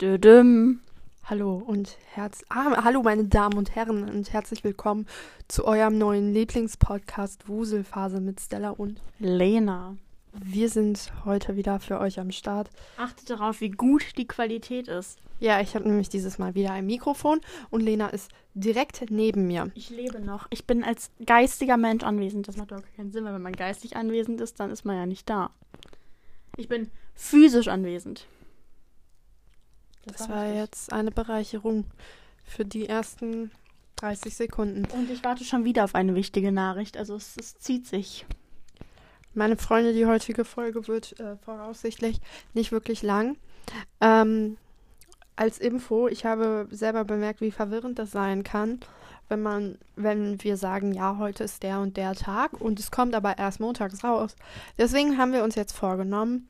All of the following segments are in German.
Dödüm. Hallo und herz ah, hallo meine Damen und Herren und herzlich willkommen zu eurem neuen Lieblingspodcast Wuselphase mit Stella und Lena. wir sind heute wieder für euch am Start. Achtet darauf, wie gut die Qualität ist. Ja, ich habe nämlich dieses Mal wieder ein Mikrofon und Lena ist direkt neben mir. Ich lebe noch. Ich bin als geistiger Mensch anwesend. Das macht doch keinen Sinn, weil wenn man geistig anwesend ist, dann ist man ja nicht da. Ich bin physisch anwesend. Das war jetzt eine Bereicherung für die ersten 30 Sekunden. Und ich warte schon wieder auf eine wichtige Nachricht. Also es, es zieht sich. Meine Freunde, die heutige Folge wird äh, voraussichtlich nicht wirklich lang. Ähm, als Info, ich habe selber bemerkt, wie verwirrend das sein kann, wenn man, wenn wir sagen, ja, heute ist der und der Tag und es kommt aber erst montags raus. Deswegen haben wir uns jetzt vorgenommen,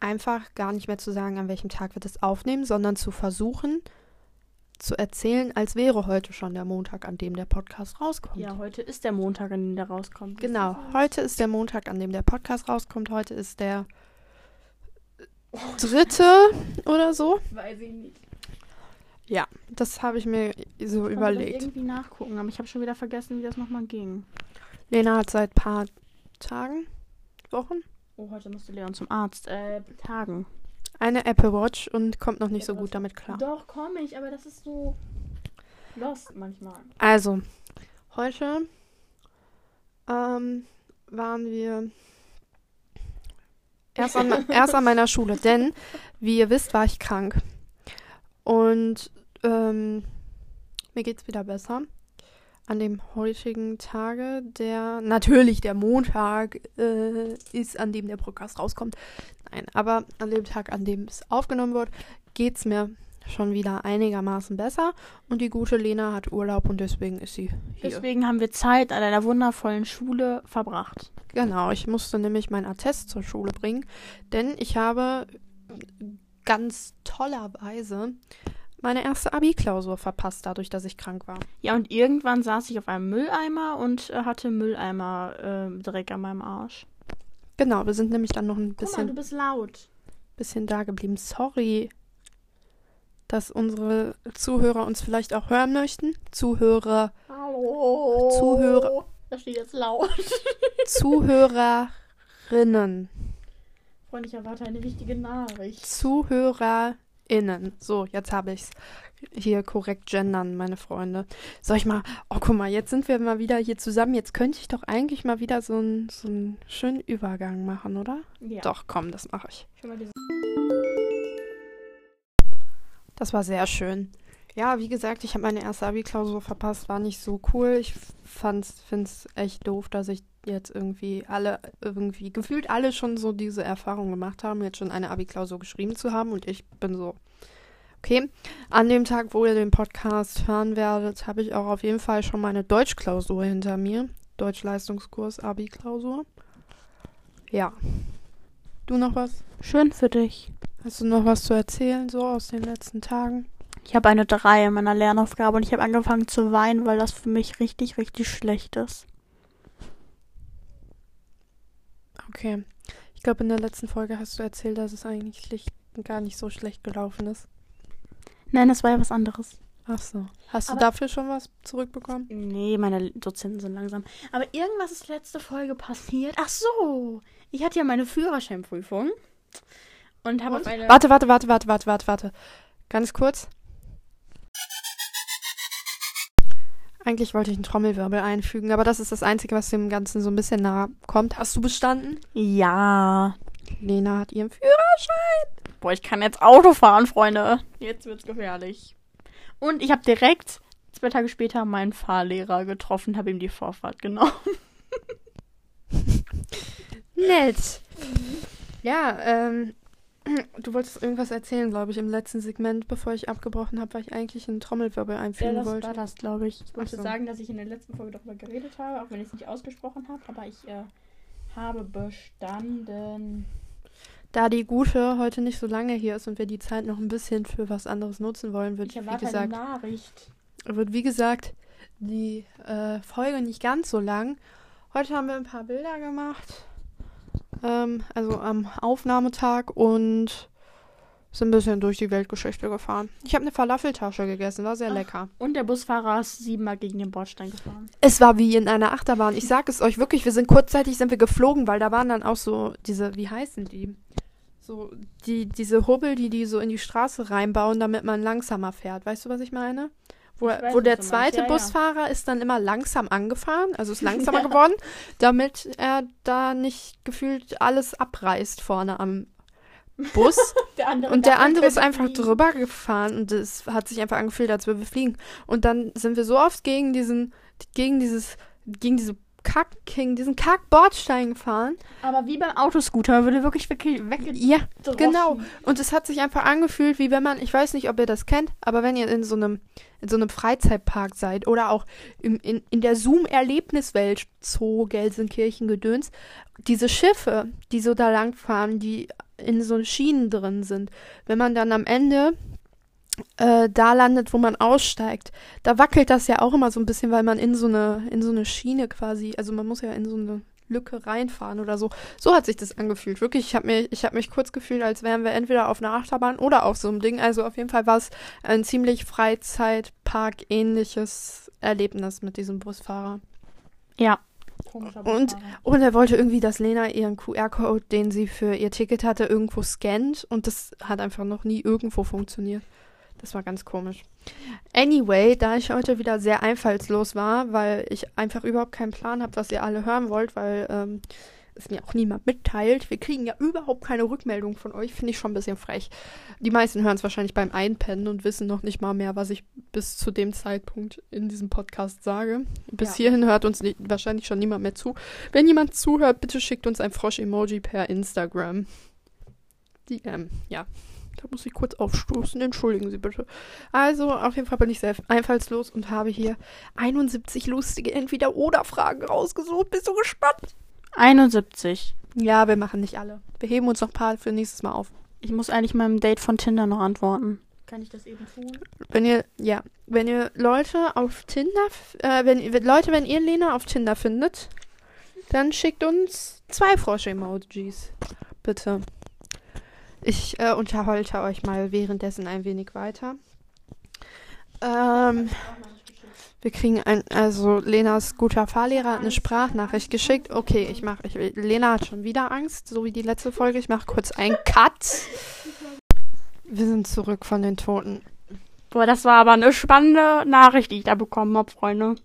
einfach gar nicht mehr zu sagen, an welchem Tag wir das aufnehmen, sondern zu versuchen zu erzählen, als wäre heute schon der Montag, an dem der Podcast rauskommt. Ja, heute ist der Montag, an dem der rauskommt. Genau, heute ist der Montag, an dem der Podcast rauskommt. Heute ist der dritte oder so. Weiß ich nicht. Ja, das habe ich mir so Ich überlegt. irgendwie nachgucken, aber ich habe schon wieder vergessen, wie das nochmal ging. Lena hat seit paar Tagen, Wochen, Oh, heute musste Leon zum Arzt. Äh, Tagen. eine Apple Watch und kommt noch nicht so Apple gut damit klar. Doch, komme ich, aber das ist so lost manchmal. Also, heute ähm, waren wir erst an, erst an meiner Schule, denn, wie ihr wisst, war ich krank. Und ähm, mir geht's wieder besser. An dem heutigen Tage, der natürlich der Montag äh, ist, an dem der Podcast rauskommt. Nein, aber an dem Tag, an dem es aufgenommen wird, geht's mir schon wieder einigermaßen besser. Und die gute Lena hat Urlaub und deswegen ist sie hier. Deswegen haben wir Zeit an einer wundervollen Schule verbracht. Genau, ich musste nämlich mein Attest zur Schule bringen, denn ich habe ganz tollerweise meine erste Abi-Klausur verpasst, dadurch, dass ich krank war. Ja, und irgendwann saß ich auf einem Mülleimer und äh, hatte Mülleimer äh, Dreck an meinem Arsch. Genau, wir sind nämlich dann noch ein Guck mal, bisschen, du bist laut. bisschen da geblieben. Sorry, dass unsere Zuhörer uns vielleicht auch hören möchten. Zuhörer, Hallo. Zuhörer- Da steht jetzt laut. Zuhörerinnen. Freund, ich erwarte eine wichtige Nachricht. ZuhörerInnen. So, jetzt habe ich's hier korrekt gendern, meine Freunde. Soll ich mal, oh guck mal, jetzt sind wir mal wieder hier zusammen. Jetzt könnte ich doch eigentlich mal wieder so einen so einen schönen Übergang machen, oder? Ja. Doch, komm, das mache ich. Das war sehr schön. Ja, wie gesagt, ich habe meine erste Abi-Klausur verpasst, war nicht so cool. Ich fand's, find's echt doof, dass ich jetzt irgendwie alle, irgendwie gefühlt alle schon so diese Erfahrung gemacht haben, jetzt schon eine Abi-Klausur geschrieben zu haben und ich bin so, okay. An dem Tag, wo ihr den Podcast hören werdet, habe ich auch auf jeden Fall schon meine Deutschklausur hinter mir. Deutschleistungskurs Abi-Klausur. Ja. Du noch was? Schön für dich. Hast du noch was zu erzählen, so aus den letzten Tagen? Ich habe eine 3 in meiner Lernaufgabe und ich habe angefangen zu weinen, weil das für mich richtig, richtig schlecht ist. Okay. Ich glaube, in der letzten Folge hast du erzählt, dass es eigentlich schlicht gar nicht so schlecht gelaufen ist. Nein, das war ja was anderes. Ach so. Hast du Aber- dafür schon was zurückbekommen? Nee, meine Dozenten sind langsam. Aber irgendwas ist letzte Folge passiert. Ach so. Ich hatte ja meine Führerscheinprüfung. Und habe auf eine. Warte, warte, warte, warte, warte, warte, warte. Ganz kurz. Eigentlich wollte ich einen Trommelwirbel einfügen, aber das ist das Einzige, was dem Ganzen so ein bisschen nahe kommt. Hast du bestanden? Ja. Lena hat ihren Führerschein. Boah, ich kann jetzt Auto fahren, Freunde. Jetzt wird's gefährlich. Und ich habe direkt zwei Tage später meinen Fahrlehrer getroffen, habe ihm die Vorfahrt genommen. Nett. Ja, ähm, du wolltest irgendwas erzählen, glaube ich, im letzten Segment, bevor ich abgebrochen habe, weil ich eigentlich einen Trommelwirbel einfügen das wollte. war das, glaube ich. Ich wollte so. sagen, dass ich in der letzten Folge darüber geredet habe, auch wenn ich es nicht ausgesprochen habe, aber ich äh, habe bestanden. Da die Gute heute nicht so lange hier ist und wir die Zeit noch ein bisschen für was anderes nutzen wollen, wird, Ich wie gesagt, wird wie gesagt die äh, Folge nicht ganz so lang. Heute haben wir ein paar Bilder gemacht. Ähm, also am Aufnahmetag und Sind ein bisschen durch die Weltgeschichte gefahren. Ich habe eine Falafeltasche gegessen, war sehr Ach. lecker. Und der Busfahrer ist siebenmal gegen den Bordstein gefahren. Es war wie in einer Achterbahn. Ich sag es euch wirklich, wir sind kurzzeitig sind wir geflogen, weil da waren dann auch so diese, wie heißen die? So, die, diese Hubbel, die die so in die Straße reinbauen, damit man langsamer fährt. Weißt du, was ich meine? Wo, weiß, wo der meinst. zweite Ja, ja. Busfahrer ist dann immer langsam angefahren, also ist langsamer Ja. geworden, damit er da nicht gefühlt alles abreißt vorne am Bus. Der andere Und der andere er ist einfach fliegen. drüber gefahren und es hat sich einfach angefühlt, als würden wir fliegen. Und dann sind wir so oft gegen diesen, gegen dieses, gegen diese Kack, gegen diesen Kack-Bordstein gefahren. Aber wie beim Autoscooter würde wirklich wirklich. Ja, genau. Und es hat sich einfach angefühlt, wie wenn man, ich weiß nicht, ob ihr das kennt, aber wenn ihr in so einem, in so einem Freizeitpark seid oder auch im, in, in der Zoom-Erlebniswelt, Zoo, Gelsenkirchen, Gedöns, diese Schiffe, die so da langfahren, die in so Schienen drin sind, wenn man dann am Ende äh, da landet, wo man aussteigt, da wackelt das ja auch immer so ein bisschen, weil man in so eine, in so eine Schiene quasi, also man muss ja in so eine Lücke reinfahren oder so. So hat sich das angefühlt. Wirklich, ich habe mich, ich habe mich kurz gefühlt, als wären wir entweder auf einer Achterbahn oder auf so einem Ding. Also auf jeden Fall war es ein ziemlich Freizeitpark-ähnliches Erlebnis mit diesem Busfahrer. Ja. Und- Und er wollte irgendwie, dass Lena ihren QR-Code, den sie für ihr Ticket hatte, irgendwo scannt. Und das hat einfach noch nie irgendwo funktioniert. Das war ganz komisch. Anyway, da ich heute wieder sehr einfallslos war, weil ich einfach überhaupt keinen Plan habe, was ihr alle hören wollt, weil ähm, es mir auch niemand mitteilt. Wir kriegen ja überhaupt keine Rückmeldung von euch, finde ich schon ein bisschen frech. Die meisten hören es wahrscheinlich beim Einpennen und wissen noch nicht mal mehr, was ich bis zu dem Zeitpunkt in diesem Podcast sage. Bis Ja. hierhin hört uns nie, wahrscheinlich schon niemand mehr zu. Wenn jemand zuhört, bitte schickt uns ein Frosch-Emoji per Instagram. DM, ja. Da muss ich kurz aufstoßen. Entschuldigen Sie bitte. Also, auf jeden Fall bin ich sehr einfallslos und habe hier 71 lustige Entweder-Oder-Fragen rausgesucht. Bist du gespannt? 71. Ja, wir machen nicht alle. Wir heben uns noch ein paar für nächstes Mal auf. Ich muss eigentlich meinem Date von Tinder noch antworten. Kann ich das eben tun? Wenn ihr, ja, wenn ihr Leute auf Tinder, äh, wenn, Leute, wenn ihr Lena auf Tinder findet, dann schickt uns zwei Frosch-Emojis. Bitte. Ich äh, unterhalte euch mal währenddessen ein wenig weiter. Ähm, wir kriegen ein, also Lenas guter Fahrlehrer hat eine Sprachnachricht geschickt. Okay, ich mache, ich, Lena hat schon wieder Angst, so wie die letzte Folge. Ich mache kurz einen Cut. Wir sind zurück von den Toten. Boah, das war aber eine spannende Nachricht, die ich da bekommen habe, Freunde.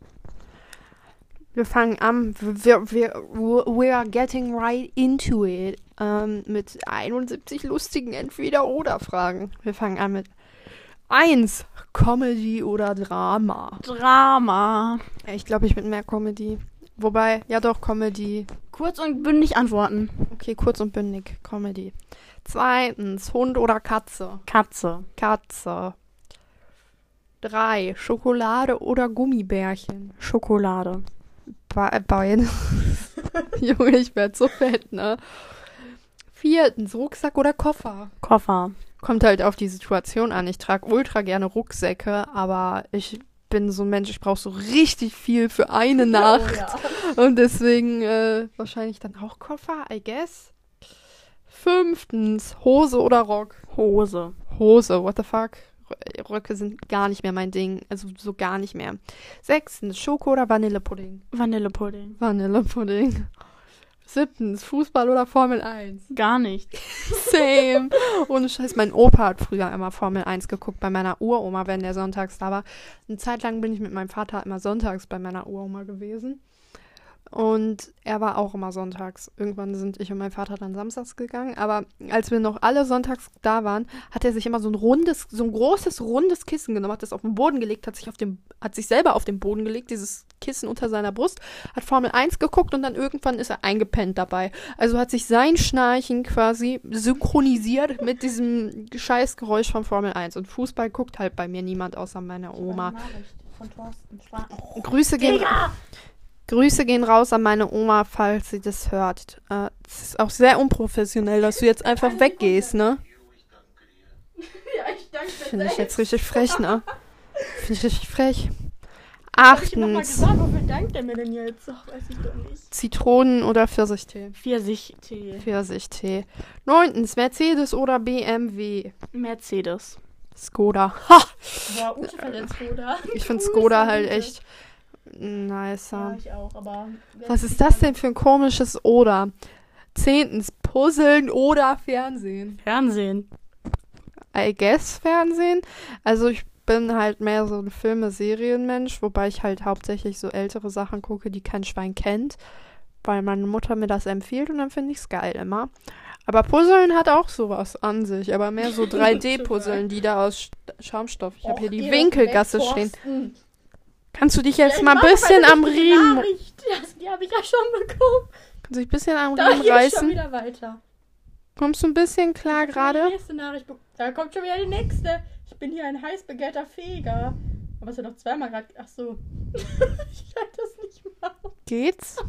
Wir fangen an. Wir, wir, we are getting right into it. Ähm, mit 71 lustigen Entweder-Oder-Fragen. Wir fangen an mit 1. Comedy oder Drama? Drama. Ich glaube, ich bin mehr Comedy. Wobei, ja doch, Comedy. Kurz und bündig antworten. Okay, kurz und bündig. Comedy. Zweitens, Hund oder Katze? Katze. Katze. Drei, Schokolade oder Gummibärchen? Schokolade. Be- Beide. Junge, ich werd so fett, ne? Viertens, Rucksack oder Koffer? Koffer. Kommt halt auf die Situation an. Ich trage ultra gerne Rucksäcke, aber ich bin so ein Mensch, ich brauche so richtig viel für eine Nacht. Und deswegen äh, wahrscheinlich dann auch Koffer, I guess. Fünftens, Hose oder Rock? Hose. Hose, what the fuck? Rö- Röcke sind gar nicht mehr mein Ding. Also so gar nicht mehr. Sechstens, Schoko oder Vanillepudding? Vanillepudding. Vanillepudding. Siebtens, Fußball oder Formel 1? Gar nicht. Same. Ohne Scheiß, mein Opa hat früher immer Formel 1 geguckt bei meiner Uroma, wenn der sonntags da war. Eine Zeit lang bin ich mit meinem Vater immer sonntags bei meiner Uroma gewesen. Und er war auch immer sonntags. Irgendwann sind ich und mein Vater dann samstags gegangen. Aber als wir noch alle sonntags da waren, hat er sich immer so ein rundes, so ein großes, rundes Kissen genommen, hat das auf den Boden gelegt, hat sich auf dem, hat sich selber auf den Boden gelegt, dieses Kissen unter seiner Brust, hat Formel 1 geguckt und dann irgendwann ist er eingepennt dabei. Also hat sich sein Schnarchen quasi synchronisiert mit diesem Scheißgeräusch von Formel 1. Und Fußball guckt halt bei mir niemand außer meiner Oma. Grüße gehen, Grüße gehen raus an meine Oma, falls sie das hört. Äh, Es ist auch sehr unprofessionell, dass du jetzt einfach weggehst, ne? Ja, ich danke Finde ich jetzt richtig frech, ne? Finde ich richtig frech. Achtens, gesagt, wofür dankt er mir denn jetzt? Ach, weiß ich doch nicht. Zitronen- oder Pfirsichtee. Pfirsichtee. Pfirsichtee. Neuntens, Mercedes oder BMW. Mercedes. Skoda. Ha! Boah, Ute Skoda. Ich finde Skoda halt echt nicer. Ja, ich auch, aber. Was ist das denn für ein komisches Oder? Zehntens, Puzzeln oder Fernsehen. Fernsehen. I guess Fernsehen. Also ich bin halt mehr so ein Filme-Serienmensch, wobei ich halt hauptsächlich so ältere Sachen gucke, die kein Schwein kennt, weil meine Mutter mir das empfiehlt und dann finde ich es geil immer. Aber Puzzeln hat auch sowas an sich, aber mehr so 3D-Puzzeln, die da aus Sch- Schaumstoff. Ich habe hier die Winkelgasse stehen. Kannst du dich jetzt mal ein bisschen am Riemen, Nachricht. Das, die habe ich ja schon bekommen. kannst du dich ein bisschen am Da Riemen geht's schon reißen? wieder weiter. Kommst du ein bisschen klar Ich gerade? nächste Nachricht Da kommt schon wieder die nächste. Ich bin hier ein heiß begehrter Feger. Aber es hat doch zweimal gerade. Ach so. ich kann das nicht machen. Geht's?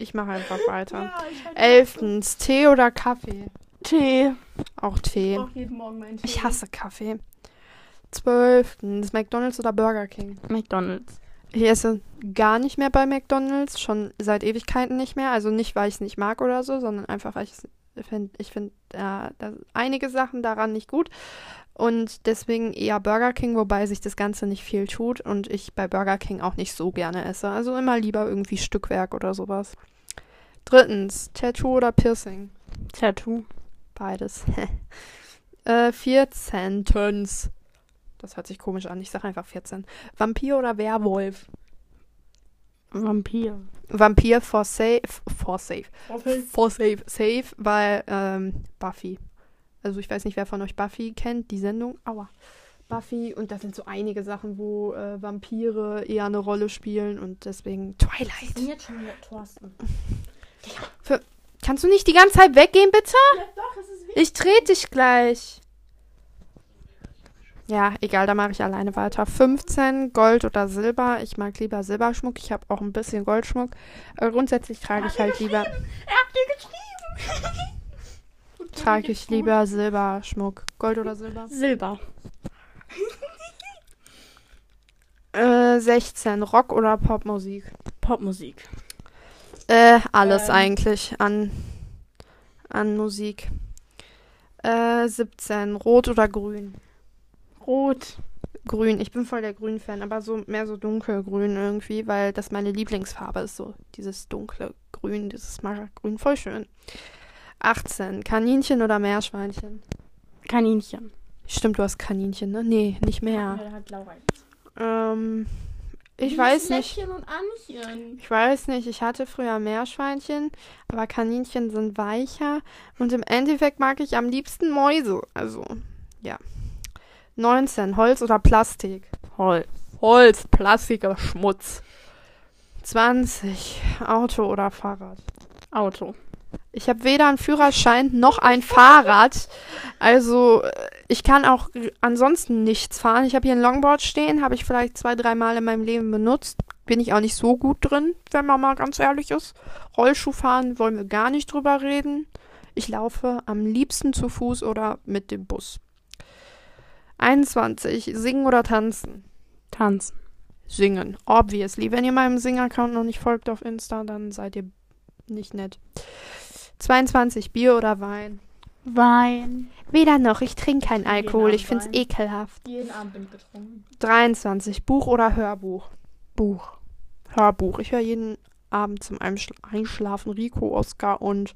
Ich mache einfach weiter. Ja, ich halte Elftens, Tee oder Kaffee? Tee. Auch Ich Tee. brauche jeden Morgen meinen Tee. Ich hasse Kaffee. Zwölftens, McDonalds oder Burger King? McDonalds. Ich esse gar nicht mehr bei McDonalds, schon seit Ewigkeiten nicht mehr. Also nicht, weil ich es nicht mag oder so, sondern einfach, weil ich finde, ich finde äh, einige Sachen daran nicht gut. Und deswegen eher Burger King, wobei sich das Ganze nicht viel tut und ich bei Burger King auch nicht so gerne esse. Also immer lieber irgendwie Stückwerk oder sowas. Drittens, Tattoo oder Piercing? Tattoo. Beides. äh, 14. Das hört sich komisch an. Ich sage einfach 14. Vampir oder Werwolf? Vampir. Vampir for safe. For safe. Waffel. For safe. Safe, weil ähm, Buffy. Also ich weiß nicht, wer von euch Buffy kennt, die Sendung. Aua. Buffy und da sind so einige Sachen, wo äh, Vampire eher eine Rolle spielen und deswegen Ich bin Twilight. jetzt schon wieder Thorsten. Kannst du nicht die ganze Zeit weggehen, bitte? Ja, doch, es ist wichtig. Ich dreh dich gleich. Ja, egal, da mache ich alleine weiter. 15, Gold oder Silber. Ich mag lieber Silberschmuck. Ich habe auch ein bisschen Goldschmuck. Aber grundsätzlich trage ich halt lieber, Er hat dir geschrieben. Trage ich lieber Silberschmuck. Gold oder Silber? Silber. Äh, 16, Rock oder Popmusik? Popmusik. Äh, alles Ähm. eigentlich an, an Musik. Äh, 17, Rot oder Grün? Rot. Grün. Ich bin voll der Grün-Fan, aber so mehr so dunkelgrün irgendwie, weil das meine Lieblingsfarbe ist. So dieses dunkle Grün, dieses Maraggrün. Voll schön. 18. Kaninchen oder Meerschweinchen? Kaninchen. Stimmt, du hast Kaninchen, ne? Nee, nicht mehr. Ja, da hat Laura Ähm, ich Wie weiß nicht. Und Anchen. Ich weiß nicht, ich hatte früher Meerschweinchen, aber Kaninchen sind weicher und im Endeffekt mag ich am liebsten Mäuse. Also, ja. 19. Holz oder Plastik? Holz. Holz, Plastik, aber Schmutz. 20. Auto oder Fahrrad? Auto. Ich habe weder einen Führerschein noch ein Fahrrad. Also äh, ich kann auch ansonsten nichts fahren. Ich habe hier ein Longboard stehen, habe ich vielleicht zwei, dreimal in meinem Leben benutzt. Bin ich auch nicht so gut drin, wenn man mal ganz ehrlich ist. Rollschuhfahren wollen wir gar nicht drüber reden. Ich laufe am liebsten zu Fuß oder mit dem Bus. 21. Singen oder tanzen? Tanzen. Singen. Obviously. Wenn ihr meinem Sing-Account noch nicht folgt auf Insta, dann seid ihr nicht nett. 22. Bier oder Wein? Wein. Weder noch. Ich trinke keinen Alkohol. Ich find's Wein. ekelhaft. Jeden Abend bin ich getrunken. 23. Buch oder Hörbuch? Buch. Hörbuch. Ich höre jeden Abend zum Einschl Einschlafen Rico, Oscar und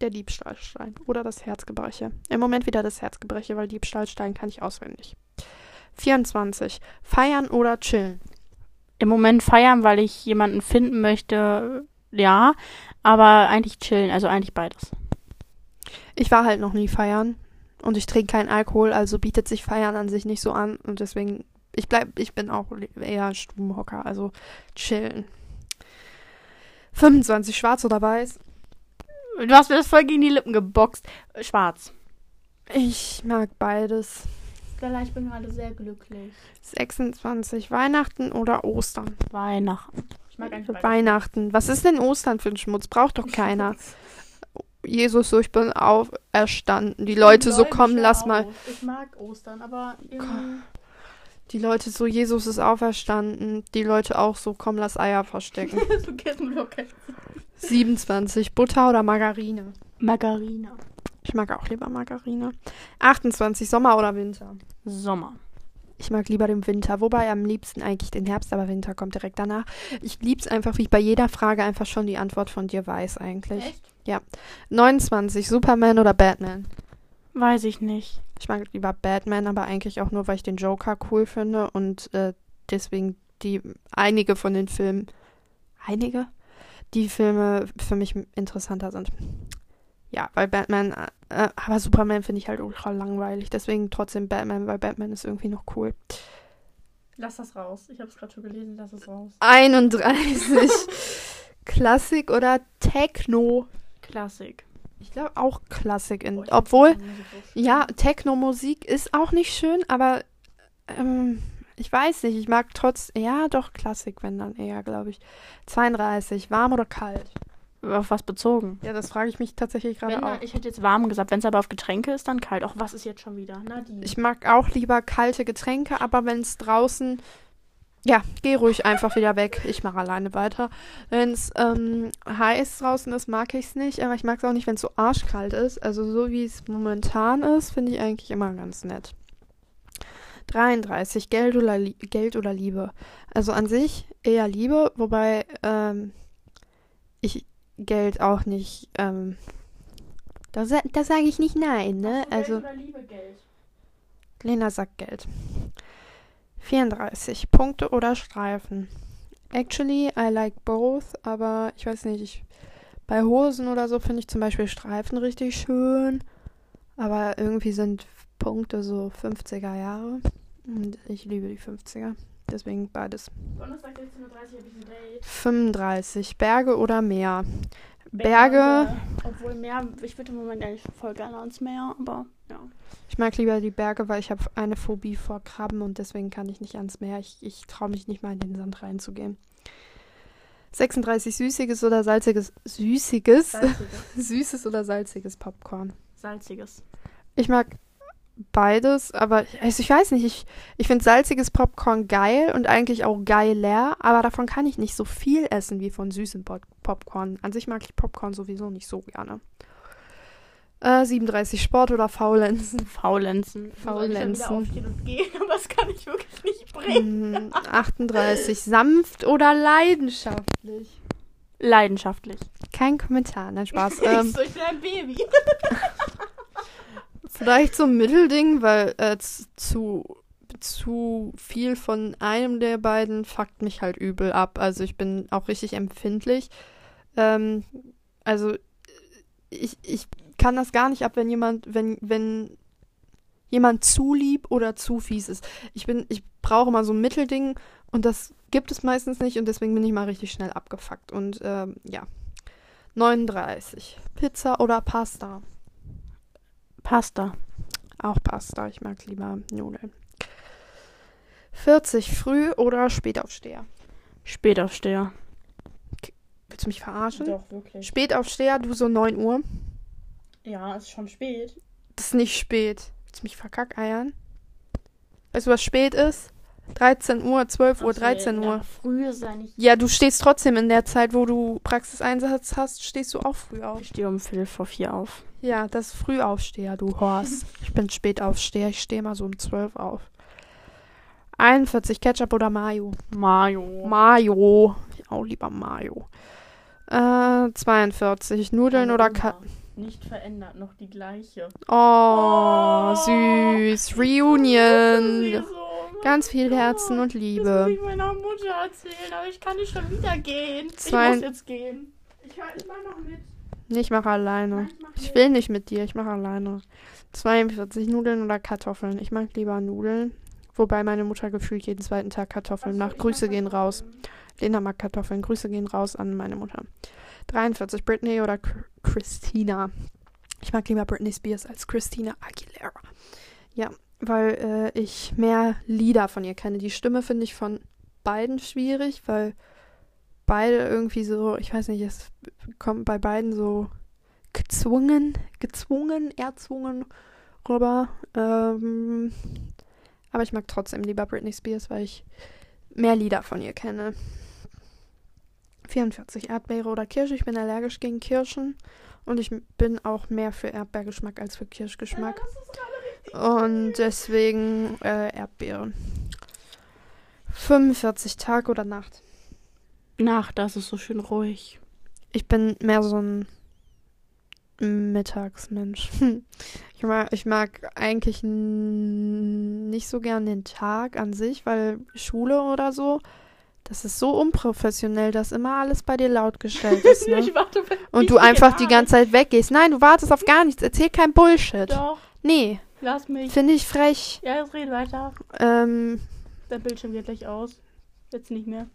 der Diebstahlstein. Oder das Herzgebreche. Im Moment wieder das Herzgebreche, weil Diebstahlstein kann ich auswendig. 24. Feiern oder chillen? Im Moment feiern, weil ich jemanden finden möchte. Ja. Aber eigentlich chillen. Also eigentlich beides. Ich war halt noch nie feiern und ich trinke keinen Alkohol, also bietet sich Feiern an sich nicht so an und deswegen ich bleib ich bin auch eher Stubenhocker, also chillen. 25 schwarz oder weiß? Du hast mir das voll gegen die Lippen geboxt. Äh, Schwarz. Ich mag beides. Stella, ich bin gerade sehr glücklich. 26 Weihnachten oder Ostern? Weihnachten. Ich mag eigentlich. Weihnachten. Was ist denn Ostern für ein Schmutz? Braucht doch keiner. Jesus, so ich bin auferstanden. Die Leute so kommen, lass mal. Ich mag Ostern, aber. Die Leute so, Jesus ist auferstanden. Die Leute auch so, komm, lass Eier verstecken. Vergessen wir doch kein 27, Butter oder Margarine? Margarine. Ich mag auch lieber Margarine. 28, Sommer oder Winter? Sommer. Ich mag lieber den Winter, wobei am liebsten eigentlich den Herbst, aber Winter kommt direkt danach. Ich lieb's einfach, wie ich bei jeder Frage einfach schon die Antwort von dir weiß eigentlich. Echt? 29, Superman oder Batman? Weiß ich nicht. Ich mag lieber Batman, aber eigentlich auch nur, weil ich den Joker cool finde und äh, deswegen die einige von den Filmen, einige, die Filme für mich interessanter sind. Ja, weil Batman, äh, aber Superman finde ich halt ultra langweilig, deswegen trotzdem Batman, weil Batman ist irgendwie noch cool. Lass das raus. Ich habe es gerade schon gelesen. Lass es raus. 31, Klassik oder Techno? Klassik. Ich glaube auch Klassik, in, ich obwohl. Ja, Techno-Musik ist auch nicht schön, aber ähm, ich weiß nicht, ich mag trotz, ja, doch Klassik, wenn dann eher, glaube ich. 32, warm oder kalt? Auf was bezogen? Ja, das frage ich mich tatsächlich gerade auch. ich hätte jetzt warm gesagt. Wenn es aber auf Getränke ist, dann kalt. Auch was ist jetzt schon wieder? Nadine. Ich mag auch lieber kalte Getränke, aber wenn es draußen, ja, geh ruhig einfach wieder weg. Ich mache alleine weiter. Wenn es ähm, heiß draußen ist, mag ich es nicht, aber ich mag es auch nicht, wenn es so arschkalt ist. Also so wie es momentan ist, finde ich eigentlich immer ganz nett. 33, Geld oder, Lie- Geld oder Liebe. Also an sich eher Liebe, wobei ähm, ich Geld auch nicht, ähm, da, da sage ich nicht nein, ne? Also Liebe Geld. Lena sagt Geld. 34. Punkte oder Streifen? Actually, I like both, aber ich weiß nicht, ich, bei Hosen oder so finde ich zum Beispiel Streifen richtig schön. Aber irgendwie sind Punkte so 50er Jahre. Und ich liebe die 50er. Deswegen beides. Donnerstag 16.30 Uhr habe ich ein Date. 35. Berge oder Meer? Berge. Obwohl Meer, ich würde im Moment eigentlich voll gerne ans Meer, aber ja. Ich mag lieber die Berge, weil ich habe eine Phobie vor Krabben und deswegen kann ich nicht ans Meer. Ich, ich traue mich nicht mal in den Sand reinzugehen. 36 süßiges oder salziges süßiges Salziges. süßes oder salziges Popcorn. Salziges. Ich mag beides, aber also ich weiß nicht, ich, ich finde salziges Popcorn geil und eigentlich auch geiler, aber davon kann ich nicht so viel essen wie von süßem Pop Popcorn. An sich mag ich Popcorn sowieso nicht so gerne. Äh, 37 Sport oder Faulenzen. Faulenzen. Faulenzen. Aufstehen und gehen, aber das kann ich wirklich nicht bringen. Hm, 38. Sanft oder leidenschaftlich? Leidenschaftlich. Kein Kommentar, nein, Spaß. ich Ähm, so, ich bin ein Baby. vielleicht so ein Mittelding, weil äh, zu, zu viel von einem der beiden fuckt mich halt übel ab. Also ich bin auch richtig empfindlich. Ähm, also ich, ich kann das gar nicht ab, wenn jemand, wenn, wenn jemand zu lieb oder zu fies ist. Ich bin, ich brauche mal so ein Mittelding und das gibt es meistens nicht und deswegen bin ich mal richtig schnell abgefuckt. Und ähm, ja. 39. Pizza oder Pasta? Pasta. Auch Pasta. Ich mag lieber Nudeln. 40. Früh oder Spätaufsteher? Spätaufsteher. Willst du mich verarschen? Doch, wirklich. Spätaufsteher, du so 9 Uhr. Ja, ist schon spät. Das ist nicht spät. Willst du mich verkackeiern? Weißt du, was spät ist? 13 Uhr, 12 Uhr, 13 Uhr. Früh ist ja nicht. Ja, du stehst trotzdem in der Zeit, wo du Praxiseinsatz hast, stehst du auch früh auf. Ich stehe um Viertel vor vier auf. Ja, das ist Frühaufsteher, du Horst. Ich bin Spätaufsteher, ich stehe mal so um 12 auf. 41, Ketchup oder Mayo? Mayo. Mayo. Ich auch lieber Mayo. Äh, 42, Nudeln oder Ka Nicht verändert, noch die gleiche. Oh, Oh. süß. Reunion. Ganz viel Herzen und Das muss Liebe. ich meiner Mutter erzählen, aber ich kann nicht schon wieder gehen. Zwei- Ich muss jetzt gehen. Ich höre mach noch mit. Nee, Ich mache alleine. Nein, ich mach Ich will nicht mit dir, ich mache alleine. 42, Nudeln oder Kartoffeln? Ich mag lieber Nudeln. Wobei meine Mutter gefühlt jeden zweiten Tag Kartoffeln so, macht. Grüße gehen raus. Lena mag Kartoffeln. Grüße gehen raus an meine Mutter. 43, Britney oder Chr- Christina? Ich mag lieber Britney Spears als Christina Aguilera. Ja, weil äh, ich mehr Lieder von ihr kenne. Die Stimme finde ich von beiden schwierig, weil beide irgendwie so, ich weiß nicht, es kommt bei beiden so gezwungen, gezwungen, erzwungen rüber. Ähm, Aber ich mag trotzdem lieber Britney Spears, weil ich mehr Lieder von ihr kenne. 44 Erdbeere oder Kirsche. Ich bin allergisch gegen Kirschen und ich bin auch mehr für Erdbeergeschmack als für Kirschgeschmack. Und deswegen äh, Erdbeere. 45 Tag oder Nacht. Nacht, das ist so schön ruhig. Ich bin mehr so ein Mittagsmensch. Ich mag, ich mag eigentlich nicht so gern den Tag an sich, weil Schule oder so, das ist so unprofessionell, dass immer alles bei dir laut gestellt ist. Ne? Ich warte, Und du einfach die ganze Zeit weggehst. Nein, du wartest auf gar nichts. Erzähl kein Bullshit. Doch, Nee, lass mich. finde ich frech. Ja, jetzt red weiter. Ähm, Der Bildschirm geht gleich aus. Jetzt nicht mehr.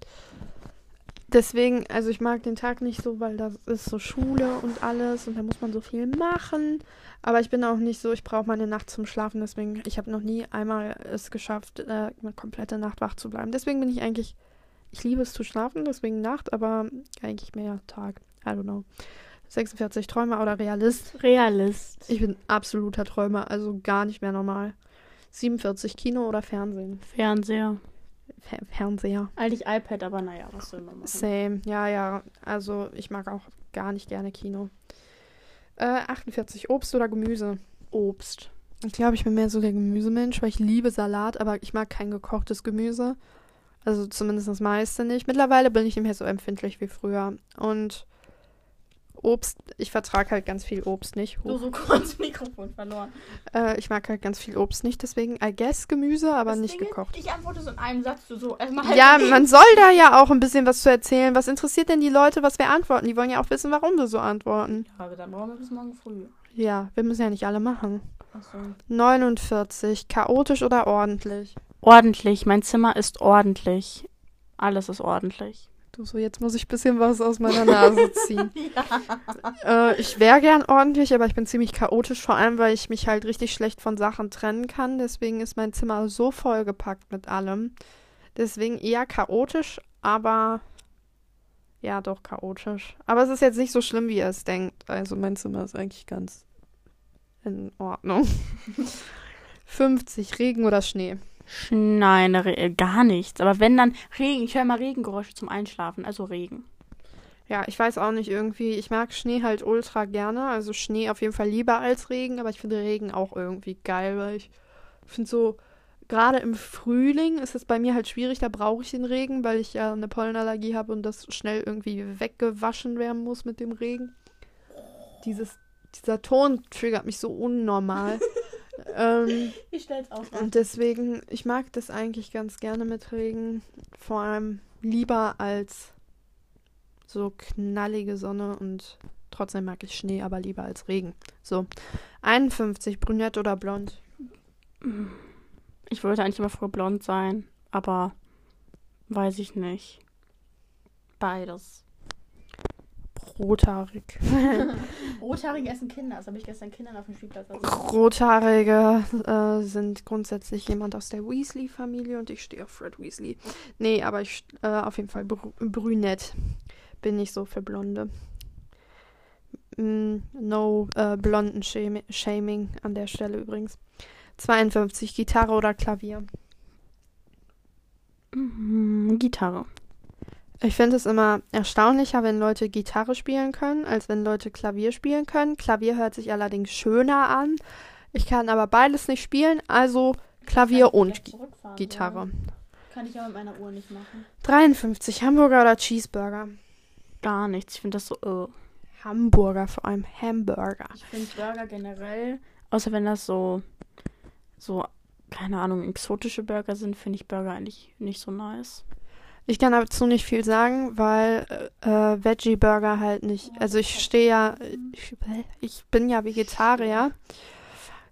deswegen, also ich mag den Tag nicht so, weil das ist so Schule und alles und da muss man so viel machen. Aber ich bin auch nicht so, ich brauche meine Nacht zum Schlafen. Deswegen, ich habe noch nie einmal es geschafft, äh, eine komplette Nacht wach zu bleiben. Deswegen bin ich eigentlich, ich liebe es zu schlafen, deswegen Nacht, aber eigentlich mehr Tag. I don't know. 46 Träumer oder Realist. Realist. Ich bin absoluter Träumer, also gar nicht mehr normal. 47 Kino oder Fernsehen. Fernseher. Fer Fernseher. Eigentlich iPad, aber naja, was soll man machen? Same, ja, ja. Also ich mag auch gar nicht gerne Kino. Äh, 48 Obst oder Gemüse. Obst. Ich glaube, ich bin mehr so der Gemüsemensch, weil ich liebe Salat, aber ich mag kein gekochtes Gemüse. Also zumindest das meiste nicht. Mittlerweile bin ich nicht mehr so empfindlich wie früher. Und Obst, ich vertrage halt ganz viel Obst nicht. Du so kurz Mikrofon verloren. Äh, ich mag halt ganz viel Obst nicht, deswegen I guess Gemüse, aber Das nicht Ding ist, gekocht. Ich antworte so in einem Satz, du so. Erstmal halt Ja, man soll da ja auch ein bisschen was zu erzählen. Was interessiert denn die Leute, was wir antworten? Die wollen ja auch wissen, warum wir so antworten. Ja, aber dann brauchen wir bis morgen früh. Ja, wir müssen ja nicht alle machen. Achso. 49. Chaotisch oder ordentlich? Ordentlich. Mein Zimmer ist ordentlich. Alles ist ordentlich. Du so, jetzt muss ich ein bisschen was aus meiner Nase ziehen. äh, ich wäre gern ordentlich, aber ich bin ziemlich chaotisch, vor allem, weil ich mich halt richtig schlecht von Sachen trennen kann. Deswegen ist mein Zimmer so vollgepackt mit allem. Deswegen eher chaotisch, aber ja, doch chaotisch. Aber es ist jetzt nicht so schlimm, wie ihr es denkt. Also mein Zimmer ist eigentlich ganz in Ordnung. 50, Regen oder Schnee? Nein, Re gar nichts. Aber wenn dann Regen, ich höre mal Regengeräusche zum Einschlafen, also Regen. Ja, ich weiß auch nicht irgendwie. Ich mag Schnee halt ultra gerne. Also Schnee auf jeden Fall lieber als Regen, aber ich finde Regen auch irgendwie geil, weil ich finde so, gerade im Frühling ist es bei mir halt schwierig, da brauche ich den Regen, weil ich ja eine Pollenallergie habe und das schnell irgendwie weggewaschen werden muss mit dem Regen. Dieses, dieser Ton triggert mich so unnormal. ähm, Ich stell's aus. und deswegen, ich mag das eigentlich ganz gerne mit Regen. Vor allem lieber als so knallige Sonne und trotzdem mag ich Schnee, aber lieber als Regen. So, 51, brünett oder blond? Ich wollte eigentlich immer früher blond sein, aber weiß ich nicht. Beides. Rothaarig. Rothaarige essen Kinder, das habe ich gestern Kindern auf dem Spielplatz erzählt. Rothaarige äh, sind grundsätzlich jemand aus der Weasley-Familie und ich stehe auf Fred Weasley. Nee, aber ich äh, auf jeden Fall br brünett. Bin nicht so für Blonde. Mm, no äh, blonden Shami- Shaming an der Stelle übrigens. 52, Gitarre oder Klavier? Mhm, Gitarre. Ich finde es immer erstaunlicher, wenn Leute Gitarre spielen können, als wenn Leute Klavier spielen können. Klavier hört sich allerdings schöner an. Ich kann aber beides nicht spielen, also Klavier und Gi Gitarre. Kann ich aber mit meiner Uhr nicht machen. 53, Hamburger oder Cheeseburger? Gar nichts. Ich finde das so. Uh. Hamburger, vor allem Hamburger. Ich finde Burger generell, außer wenn das so, so, keine Ahnung, exotische Burger sind, finde ich Burger eigentlich nicht so nice. Ich kann dazu nicht viel sagen, weil äh, Veggie-Burger halt nicht. Also ich stehe ja, ich, ich bin ja Vegetarier.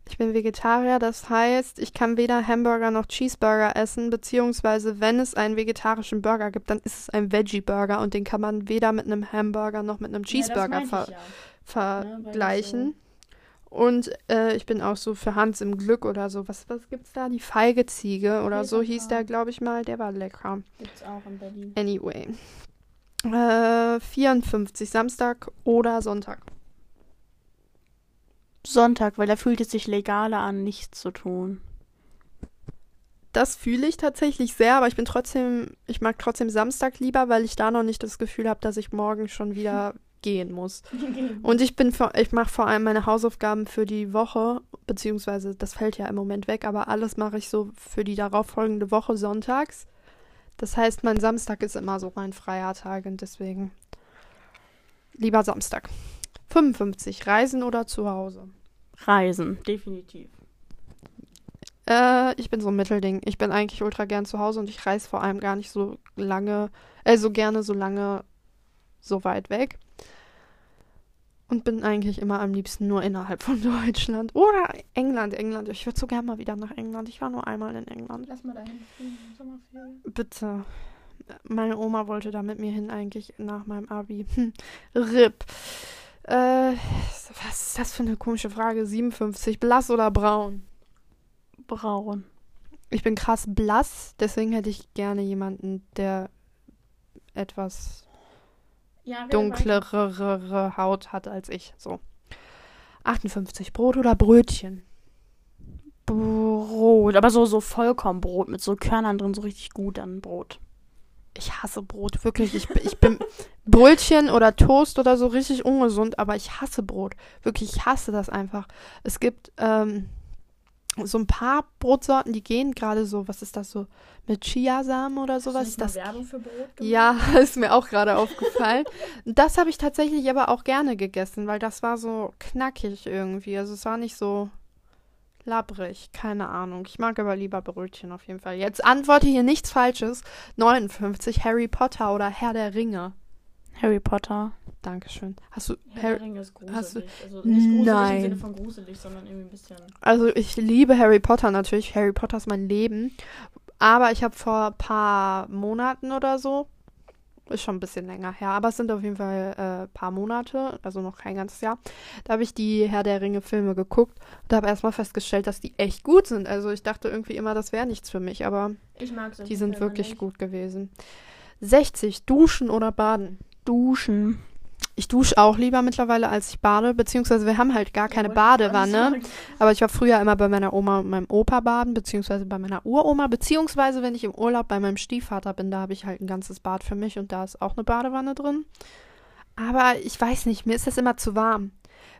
Ich bin Vegetarier, das heißt, ich kann weder Hamburger noch Cheeseburger essen, beziehungsweise wenn es einen vegetarischen Burger gibt, dann ist es ein Veggie-Burger und den kann man weder mit einem Hamburger noch mit einem Cheeseburger ver ja. vergleichen. Und äh, ich bin auch so für Hans im Glück oder so. Was, was gibt's da? Die feige Ziege oder so hieß der, glaube ich mal. Der war lecker. Gibt's auch in Berlin. Anyway. Äh, 54, Samstag oder Sonntag. Sonntag, weil da fühlt es sich legaler an, nichts zu tun. das fühle ich tatsächlich sehr, aber ich bin trotzdem, ich mag trotzdem Samstag lieber, weil ich da noch nicht das Gefühl habe, dass ich morgen schon wieder gehen muss. Und ich bin, für, ich mache vor allem meine Hausaufgaben für die Woche, beziehungsweise das fällt ja im Moment weg, aber alles mache ich so für die darauffolgende Woche sonntags. Das heißt, mein Samstag ist immer so mein freier Tag und deswegen lieber Samstag. 55. Reisen oder zu Hause? Reisen, definitiv. Äh, ich bin so ein Mittelding. Ich bin eigentlich ultra gern zu Hause und ich reise vor allem gar nicht so lange, äh, so gerne so lange so weit weg. Und bin eigentlich immer am liebsten nur innerhalb von Deutschland. Oder England, England. Ich würde so gerne mal wieder nach England. Ich war nur einmal in England. Lass mal dahin Sommerferien. Bitte. Meine Oma wollte da mit mir hin eigentlich nach meinem Abi. Hm. RIP. Äh, was ist das für eine komische Frage? 57. Blass oder braun? Braun. Ich bin krass blass, deswegen hätte ich gerne jemanden, der etwas Ja, dunklere Haut hat als ich. So. 58. Brot oder Brötchen? Brot, aber so, so Vollkornbrot mit so Körnern drin, so richtig gut an Brot. Ich hasse Brot, wirklich. Ich, bin- ich bin Brötchen oder Toast oder so richtig ungesund, aber ich hasse Brot. Wirklich, ich hasse das einfach. Es gibt ähm, so ein paar Brotsorten, die gehen gerade so, was ist das so, mit Chiasamen oder sowas. Nicht Das, Werbung für Brot gemacht? ja, ist mir auch gerade aufgefallen. Das habe ich tatsächlich aber auch gerne gegessen, weil das war so knackig irgendwie. Also es war nicht so labbrig, keine Ahnung. Ich mag aber lieber Brötchen auf jeden Fall. Jetzt antworte hier nichts Falsches. 59, Harry Potter oder Herr der Ringe. Harry Potter. Dankeschön. Hast du Herr Harry der Ringe ist gruselig. hast du- also nicht gruselig Nein. im Sinne von gruselig, sondern irgendwie ein bisschen. Also ich liebe Harry Potter natürlich. Harry Potter ist mein Leben. Aber ich habe vor ein paar Monaten oder so, ist schon ein bisschen länger her, aber es sind auf jeden Fall ein äh, paar Monate, also noch kein ganzes Jahr, da habe ich die Herr der Ringe Filme geguckt und habe erstmal festgestellt, dass die echt gut sind. Also ich dachte irgendwie immer, das wäre nichts für mich, aber Ich mag solche die sind Filme wirklich nicht. gut gewesen. 60, duschen oder baden? Duschen. Ich dusche auch lieber mittlerweile, als ich bade, beziehungsweise wir haben halt gar keine Badewanne. Aber ich war früher immer bei meiner Oma und meinem Opa baden, beziehungsweise bei meiner Uroma, beziehungsweise wenn ich im Urlaub bei meinem Stiefvater bin, da habe ich halt ein ganzes Bad für mich und da ist auch eine Badewanne drin. Aber ich weiß nicht, mir ist das immer zu warm.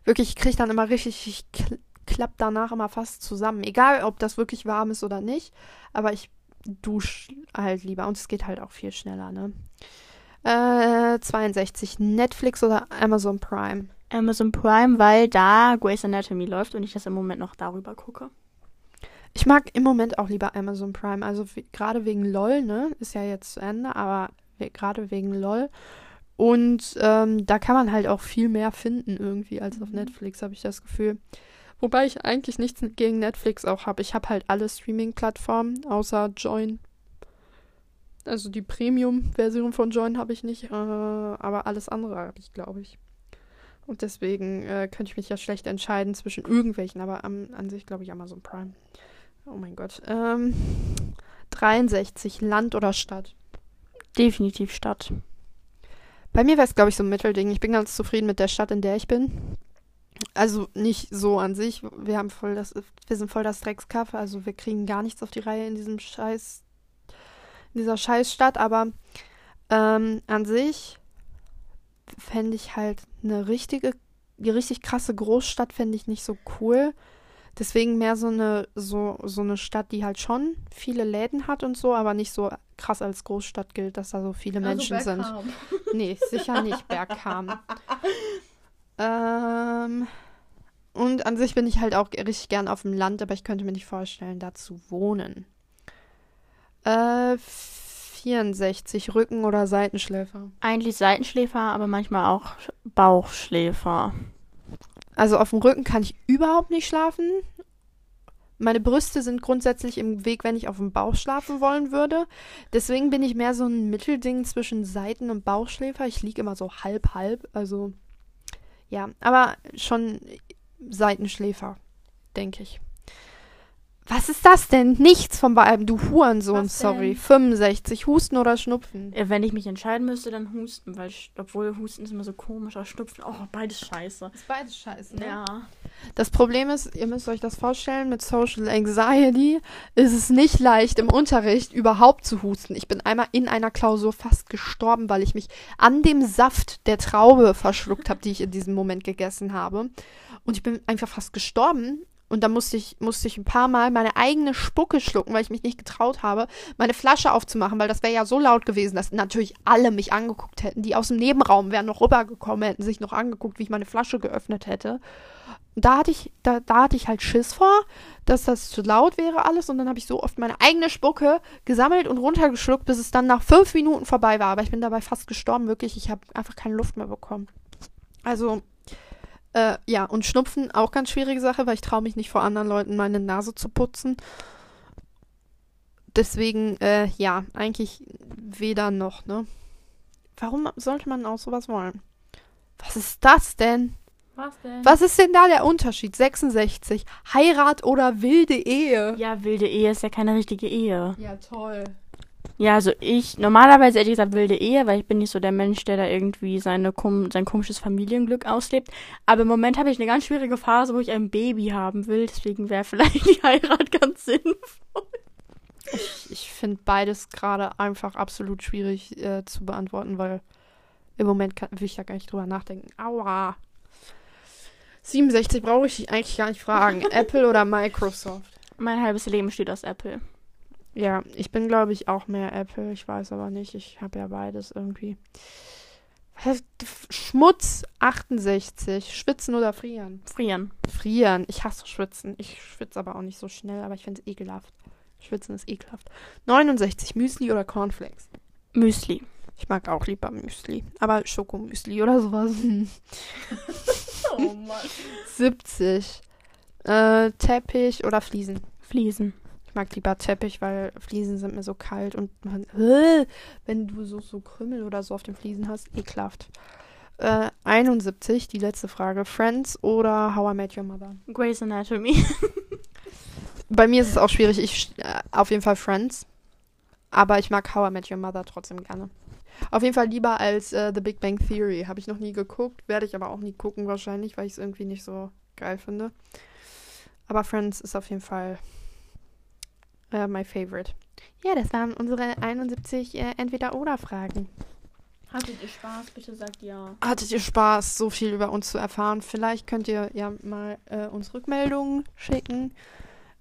Wirklich, ich kriege dann immer richtig, ich kl klapp danach immer fast zusammen. Egal, ob das wirklich warm ist oder nicht, aber ich dusche halt lieber und es geht halt auch viel schneller, ne? Äh, 62, Netflix oder Amazon Prime? Amazon Prime, weil da Grey's Anatomy läuft und ich das im Moment noch darüber gucke. Ich mag im Moment auch lieber Amazon Prime. Also gerade wegen LOL, ne? Ist ja jetzt zu Ende, aber we- gerade wegen LOL. Und ähm, da kann man halt auch viel mehr finden irgendwie als auf Mhm. Netflix, habe ich das Gefühl. Wobei ich eigentlich nichts gegen Netflix auch habe. Ich habe halt alle Streaming-Plattformen, außer Join. Also die Premium-Version von Join habe ich nicht, äh, aber alles andere habe ich, glaube ich. Und deswegen äh, könnte ich mich ja schlecht entscheiden zwischen irgendwelchen, aber am, an sich glaube ich Amazon Prime. Oh mein Gott. Ähm, 63, Land oder Stadt? Definitiv Stadt. Bei mir wäre es, glaube ich, so ein Mittelding. Ich bin ganz zufrieden mit der Stadt, in der ich bin. Also nicht so an sich. Wir haben voll das, wir sind voll das Dreckskaff, also wir kriegen gar nichts auf die Reihe in diesem Scheiß, in dieser Scheißstadt, aber ähm, an sich fände ich halt eine richtige, die richtig krasse Großstadt fände ich nicht so cool. Deswegen mehr so eine, so, so eine Stadt, die halt schon viele Läden hat und so, aber nicht so krass als Großstadt gilt, dass da so viele Menschen sind. Nee, sicher nicht Bergkam. ähm, und an sich bin ich halt auch richtig gern auf dem Land, aber ich könnte mir nicht vorstellen, da zu wohnen. Äh, 64, Rücken- oder Seitenschläfer? Eigentlich Seitenschläfer, aber manchmal auch Bauchschläfer. Also auf dem Rücken kann ich überhaupt nicht schlafen. Meine Brüste sind grundsätzlich im Weg, wenn ich auf dem Bauch schlafen wollen würde. Deswegen bin ich mehr so ein Mittelding zwischen Seiten- und Bauchschläfer. Ich liege immer so halb, halb. Also, ja, aber schon Seitenschläfer, denke ich. Was ist das denn? Nichts von beiden, du Hurensohn, Was denn? sorry. 65, Husten oder Schnupfen? Wenn ich mich entscheiden müsste, dann Husten, weil obwohl Husten ist immer so komisch, aber Schnupfen, oh, beides scheiße. ist beides scheiße, Ja. Das Problem ist, ihr müsst euch das vorstellen, mit Social Anxiety ist es nicht leicht, im Unterricht überhaupt zu husten. Ich bin einmal in einer Klausur fast gestorben, weil ich mich an dem Saft der Traube verschluckt habe, die ich in diesem Moment gegessen habe. Und ich bin einfach fast gestorben. Und dann musste ich, musste ich ein paar Mal meine eigene Spucke schlucken, weil ich mich nicht getraut habe, meine Flasche aufzumachen, weil das wäre ja so laut gewesen, dass natürlich alle mich angeguckt hätten. Die aus dem Nebenraum wären noch rübergekommen, hätten sich noch angeguckt, wie ich meine Flasche geöffnet hätte. Da hatte ich, da, da hatte ich halt Schiss vor, dass das zu laut wäre alles. Und dann habe ich so oft meine eigene Spucke gesammelt und runtergeschluckt, bis es dann nach fünf Minuten vorbei war. Aber ich bin dabei fast gestorben, wirklich. Ich habe einfach keine Luft mehr bekommen. Also, äh, ja, und Schnupfen auch ganz schwierige Sache, weil ich traue mich nicht vor anderen Leuten meine Nase zu putzen. Deswegen, äh, ja, eigentlich weder noch, ne? Warum sollte man auch sowas wollen? Was ist das denn? Was denn? Was ist denn da der Unterschied? 66. Heirat oder wilde Ehe? Ja, wilde Ehe ist ja keine richtige Ehe. Ja, toll. Ja, also ich, normalerweise hätte ich gesagt wilde Ehe, weil ich bin nicht so der Mensch, der da irgendwie seine, sein komisches Familienglück auslebt. Aber im Moment habe ich eine ganz schwierige Phase, wo ich ein Baby haben will. Deswegen wäre vielleicht die Heirat ganz sinnvoll. Ich, ich finde beides gerade einfach absolut schwierig äh, zu beantworten, weil im Moment kann, will ich da gar nicht drüber nachdenken. Aua. 67 brauche ich dich eigentlich gar nicht fragen. Apple oder Microsoft? Mein halbes Leben steht aus Apple. Ja, ich bin, glaube ich, auch mehr Apple. Ich weiß aber nicht. Ich habe ja beides irgendwie. Schmutz 68. Schwitzen oder frieren? Frieren. Frieren. Ich hasse Schwitzen. Ich schwitze aber auch nicht so schnell, aber ich finde es ekelhaft. Schwitzen ist ekelhaft. 69. Müsli oder Cornflakes? Müsli. Ich mag auch lieber Müsli. Aber Schokomüsli oder sowas. Oh Mann. 70. Äh, Teppich oder Fliesen? Fliesen. Ich mag lieber Teppich, weil Fliesen sind mir so kalt und man, wenn du so, so Krümmel oder so auf den Fliesen hast, ekelhaft. Äh, 71, die letzte Frage. Friends oder How I Met Your Mother? Grey's Anatomy. Bei mir ist es auch schwierig. Ich äh, auf jeden Fall Friends. Aber ich mag How I Met Your Mother trotzdem gerne. Auf jeden Fall lieber als äh, The Big Bang Theory. Habe ich noch nie geguckt, werde ich aber auch nie gucken wahrscheinlich, weil ich es irgendwie nicht so geil finde. Aber Friends ist auf jeden Fall äh, my favorite. Ja, das waren unsere 71 äh, Entweder-Oder-Fragen. Hattet ihr Spaß? Bitte sagt ja. Hattet ihr Spaß, so viel über uns zu erfahren? Vielleicht könnt ihr ja mal äh, uns Rückmeldungen schicken,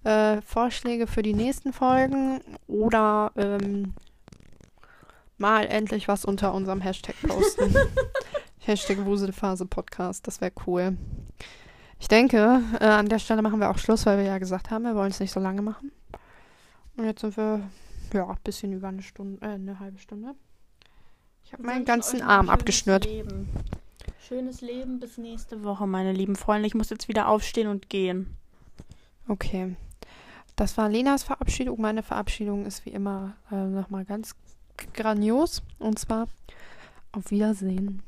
äh, Vorschläge für die nächsten Folgen oder ähm, mal endlich was unter unserem Hashtag posten. Hashtag Wuselphase Podcast, das wäre cool. Ich denke, äh, an der Stelle machen wir auch Schluss, weil wir ja gesagt haben, wir wollen es nicht so lange machen. Und jetzt sind wir, ja, ein bisschen über eine Stunde, äh, eine halbe Stunde. Ich habe meinen ganzen Arm abgeschnürt. Leben. Schönes Leben bis nächste Woche, meine lieben Freunde. Ich muss jetzt wieder aufstehen und gehen. Okay. Das war Lenas Verabschiedung. Meine Verabschiedung ist wie immer äh, nochmal ganz grandios. Und zwar auf Wiedersehen.